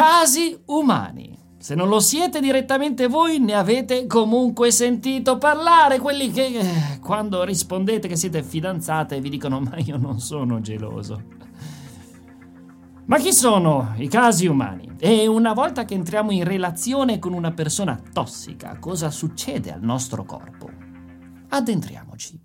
Casi umani. Se non lo siete direttamente voi, ne avete comunque sentito parlare, quelli che eh, quando rispondete che siete fidanzate vi dicono ma io non sono geloso. Ma chi sono i casi umani? E una volta che entriamo in relazione con una persona tossica, cosa succede al nostro corpo? Addentriamoci.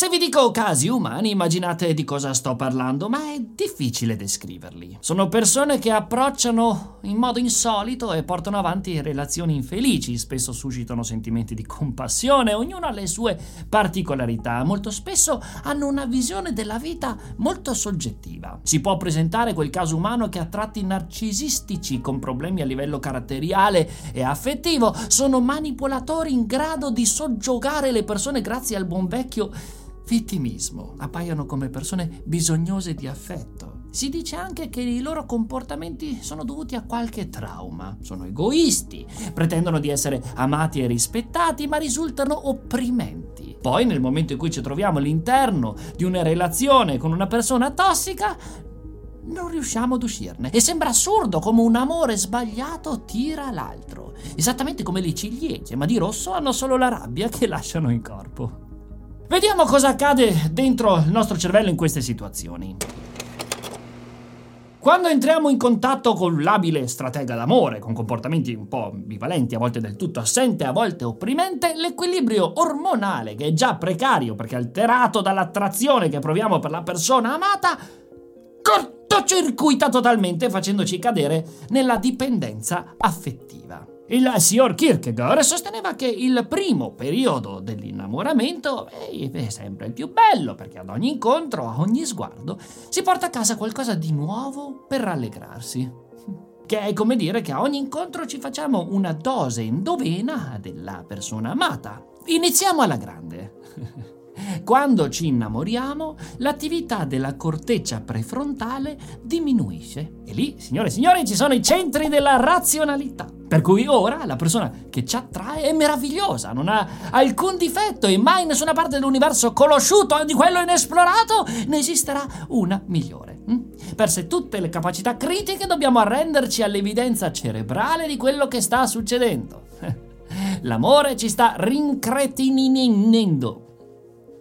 Se vi dico casi umani, immaginate di cosa sto parlando, ma è difficile descriverli. Sono persone che approcciano in modo insolito e portano avanti relazioni infelici, spesso suscitano sentimenti di compassione, ognuno ha le sue particolarità, molto spesso hanno una visione della vita molto soggettiva. Si può presentare quel caso umano che ha tratti narcisistici con problemi a livello caratteriale e affettivo, sono manipolatori in grado di soggiogare le persone grazie al buon vecchio vittimismo, appaiono come persone bisognose di affetto. Si dice anche che i loro comportamenti sono dovuti a qualche trauma, sono egoisti, pretendono di essere amati e rispettati, ma risultano opprimenti. Poi, nel momento in cui ci troviamo all'interno di una relazione con una persona tossica, non riusciamo ad uscirne. E sembra assurdo come un amore sbagliato tira l'altro. Esattamente come le ciliegie, ma di rosso hanno solo la rabbia che lasciano in corpo. Vediamo cosa accade dentro il nostro cervello in queste situazioni. Quando entriamo in contatto con l'abile stratega d'amore, con comportamenti un po' ambivalenti, a volte del tutto assente, a volte opprimente, l'equilibrio ormonale, che è già precario perché alterato dall'attrazione che proviamo per la persona amata, cortocircuita totalmente facendoci cadere nella dipendenza affettiva. Il signor Kierkegaard sosteneva che il primo periodo dell'innamoramento è sempre il più bello perché ad ogni incontro, a ogni sguardo, si porta a casa qualcosa di nuovo per rallegrarsi. Che è come dire che a ogni incontro ci facciamo una dose endovena della persona amata. Iniziamo alla grande. Quando ci innamoriamo, l'attività della corteccia prefrontale diminuisce. E lì, signore e signori, ci sono i centri della razionalità. Per cui ora la persona che ci attrae è meravigliosa, non ha alcun difetto e mai in nessuna parte dell'universo conosciuto di quello inesplorato ne esisterà una migliore. Hm? Perse tutte le capacità critiche dobbiamo arrenderci all'evidenza cerebrale di quello che sta succedendo. L'amore ci sta rincretinendo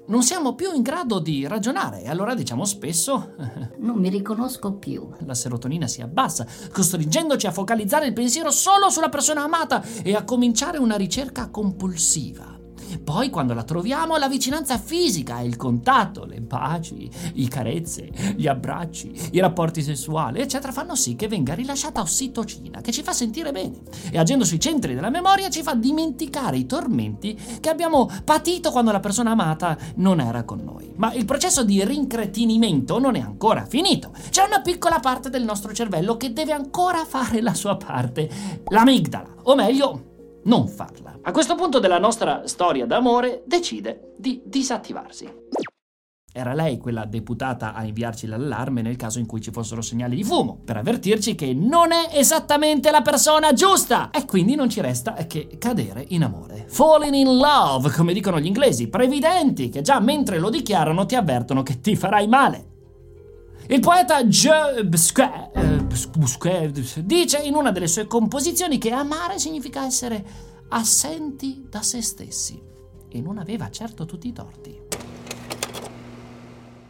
non siamo più in grado di ragionare e allora diciamo spesso non mi riconosco più. La serotonina si abbassa, costringendoci a focalizzare il pensiero solo sulla persona amata e a cominciare una ricerca compulsiva. Poi quando la troviamo la vicinanza fisica, il contatto, le baci, i carezze, gli abbracci, i rapporti sessuali, eccetera, fanno sì che venga rilasciata ossitocina, che ci fa sentire bene e agendo sui centri della memoria ci fa dimenticare i tormenti che abbiamo patito quando la persona amata non era con noi. Ma il processo di rincretinimento non è ancora finito. C'è una piccola parte del nostro cervello che deve ancora fare la sua parte, l'amigdala, o meglio, non farla. A questo punto della nostra storia d'amore decide di disattivarsi. Era lei quella deputata a inviarci l'allarme nel caso in cui ci fossero segnali di fumo, per avvertirci che non è esattamente la persona giusta! E quindi non ci resta che cadere in amore. Falling in love, come dicono gli inglesi, previdenti che già mentre lo dichiarano ti avvertono che ti farai male. Il poeta Busquet, eh, dice in una delle sue composizioni che amare significa essere assenti da se stessi e non aveva certo tutti i torti.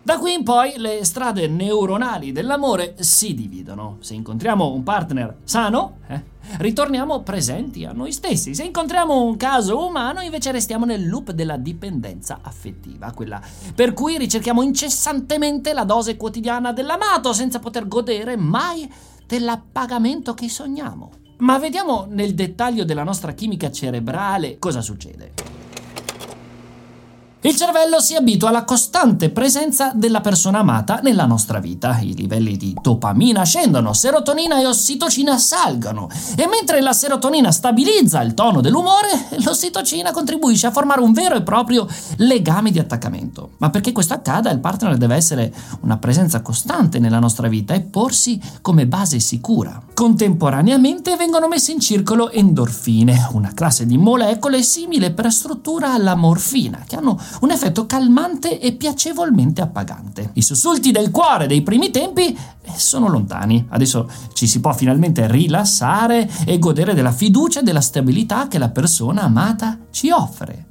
Da qui in poi le strade neuronali dell'amore si dividono. Se incontriamo un partner sano, eh, ritorniamo presenti a noi stessi. Se incontriamo un caso umano, invece restiamo nel loop della dipendenza affettiva, quella per cui ricerchiamo incessantemente la dose quotidiana dell'amato senza poter godere mai dell'appagamento che sogniamo. Ma vediamo nel dettaglio della nostra chimica cerebrale cosa succede. Il cervello si abitua alla costante presenza della persona amata nella nostra vita. I livelli di dopamina scendono, serotonina e ossitocina salgono. E mentre la serotonina stabilizza il tono dell'umore, l'ossitocina contribuisce a formare un vero e proprio legame di attaccamento. Ma perché questo accada, il partner deve essere una presenza costante nella nostra vita e porsi come base sicura. Contemporaneamente vengono messe in circolo endorfine, una classe di molecole simile per struttura alla morfina, che hanno un effetto calmante e piacevolmente appagante. I sussulti del cuore dei primi tempi eh, sono lontani. Adesso ci si può finalmente rilassare e godere della fiducia e della stabilità che la persona amata ci offre.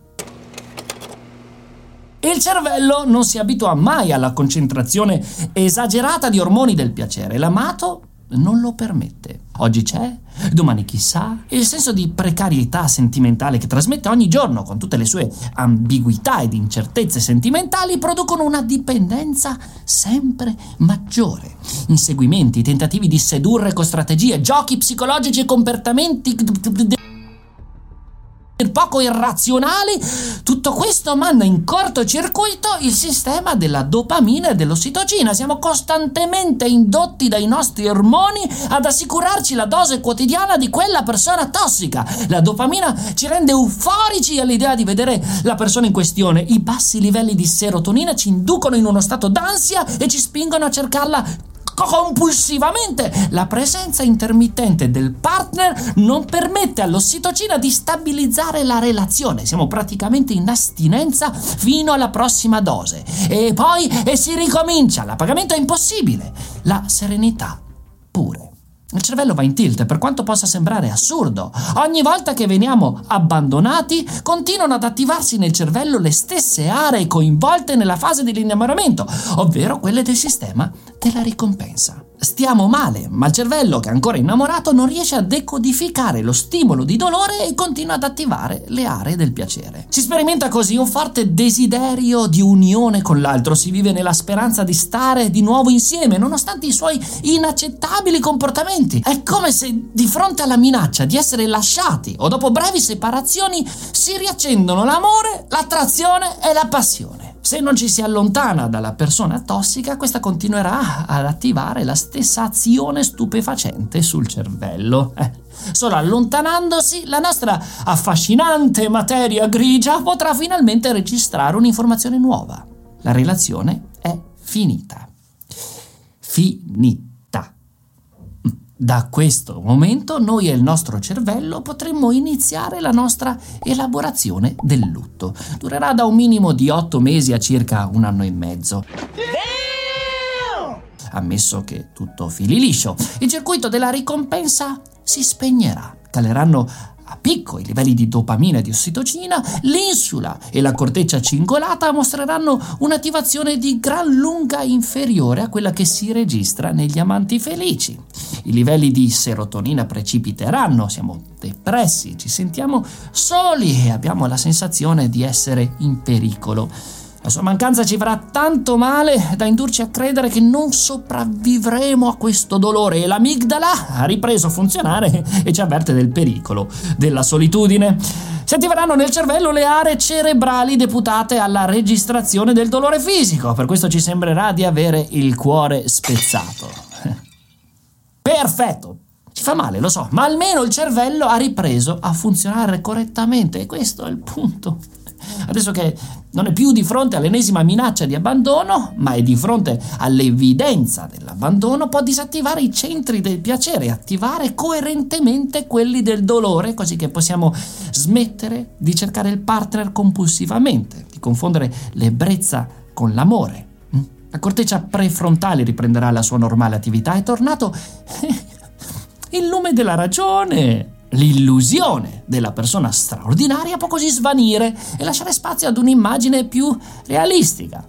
Il cervello non si abitua mai alla concentrazione esagerata di ormoni del piacere. L'amato non lo permette. Oggi c'è, domani chissà. Il senso di precarietà sentimentale che trasmette ogni giorno, con tutte le sue ambiguità ed incertezze sentimentali, producono una dipendenza sempre maggiore. Inseguimenti, tentativi di sedurre con strategie, giochi psicologici e comportamenti poco irrazionali, tutto questo manda in cortocircuito il sistema della dopamina e dell'ossitocina. Siamo costantemente indotti dai nostri ormoni ad assicurarci la dose quotidiana di quella persona tossica. La dopamina ci rende euforici all'idea di vedere la persona in questione. I bassi livelli di serotonina ci inducono in uno stato d'ansia e ci spingono a cercarla compulsivamente. La presenza intermittente del partner non permette all'ossitocina di stabilizzare la relazione. Siamo praticamente in astinenza fino alla prossima dose. E poi e si ricomincia. L'appagamento è impossibile. La serenità pure. Il cervello va in tilt, per quanto possa sembrare assurdo. Ogni volta che veniamo abbandonati, continuano ad attivarsi nel cervello le stesse aree coinvolte nella fase dell'innamoramento, ovvero quelle del sistema della ricompensa. Stiamo male, ma il cervello, che è ancora innamorato, non riesce a decodificare lo stimolo di dolore e continua ad attivare le aree del piacere. Si sperimenta così un forte desiderio di unione con l'altro, si vive nella speranza di stare di nuovo insieme, nonostante i suoi inaccettabili comportamenti. È come se di fronte alla minaccia di essere lasciati o dopo brevi separazioni si riaccendono l'amore, l'attrazione e la passione. Se non ci si allontana dalla persona tossica, questa continuerà ad attivare la stessa azione stupefacente sul cervello. Eh. Solo allontanandosi, la nostra affascinante materia grigia potrà finalmente registrare un'informazione nuova. La relazione è finita. Finita. Da questo momento noi e il nostro cervello potremmo iniziare la nostra elaborazione del lutto. Durerà da un minimo di otto mesi a circa un anno e mezzo. Ammesso che tutto fili liscio, il circuito della ricompensa si spegnerà. Caleranno a picco i livelli di dopamina e di ossitocina, l'insula e la corteccia cingolata mostreranno un'attivazione di gran lunga inferiore a quella che si registra negli amanti felici. I livelli di serotonina precipiteranno, siamo depressi, ci sentiamo soli e abbiamo la sensazione di essere in pericolo. La sua mancanza ci farà tanto male da indurci a credere che non sopravvivremo a questo dolore e l'amigdala ha ripreso a funzionare e ci avverte del pericolo, della solitudine. Si attiveranno nel cervello le aree cerebrali deputate alla registrazione del dolore fisico, per questo ci sembrerà di avere il cuore spezzato. Perfetto, ci fa male, lo so, ma almeno il cervello ha ripreso a funzionare correttamente e questo è il punto. Adesso che non è più di fronte all'ennesima minaccia di abbandono, ma è di fronte all'evidenza dell'abbandono, può disattivare i centri del piacere e attivare coerentemente quelli del dolore, così che possiamo smettere di cercare il partner compulsivamente, di confondere l'ebbrezza con l'amore. La corteccia prefrontale riprenderà la sua normale attività. È tornato il lume della ragione l'illusione della persona straordinaria può così svanire e lasciare spazio ad un'immagine più realistica.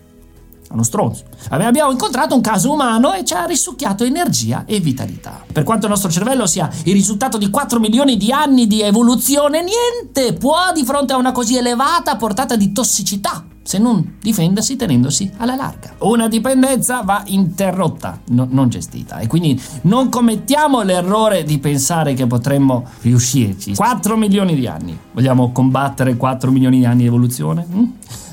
Uno stronzo. Abbiamo incontrato un caso umano e ci ha risucchiato energia e vitalità. Per quanto il nostro cervello sia il risultato di 4 milioni di anni di evoluzione, niente può di fronte a una così elevata portata di tossicità se non difendersi tenendosi alla larga. Una dipendenza va interrotta, no, non gestita e quindi non commettiamo l'errore di pensare che potremmo riuscirci. 4 milioni di anni. Vogliamo combattere 4 milioni di anni di evoluzione? Mm?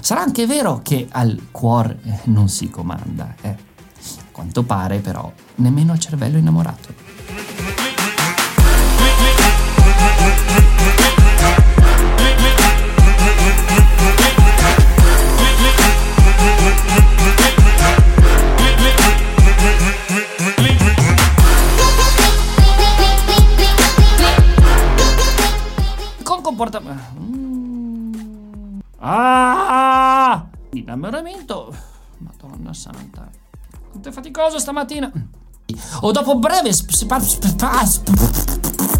Sarà anche vero che al cuore eh, non si comanda, eh. A quanto pare però nemmeno il cervello innamorato. Comportamento... Mm. Ah! Innamoramento... Madonna santa. Quanto è faticoso stamattina. O dopo breve... Sp- sp- sp- sp-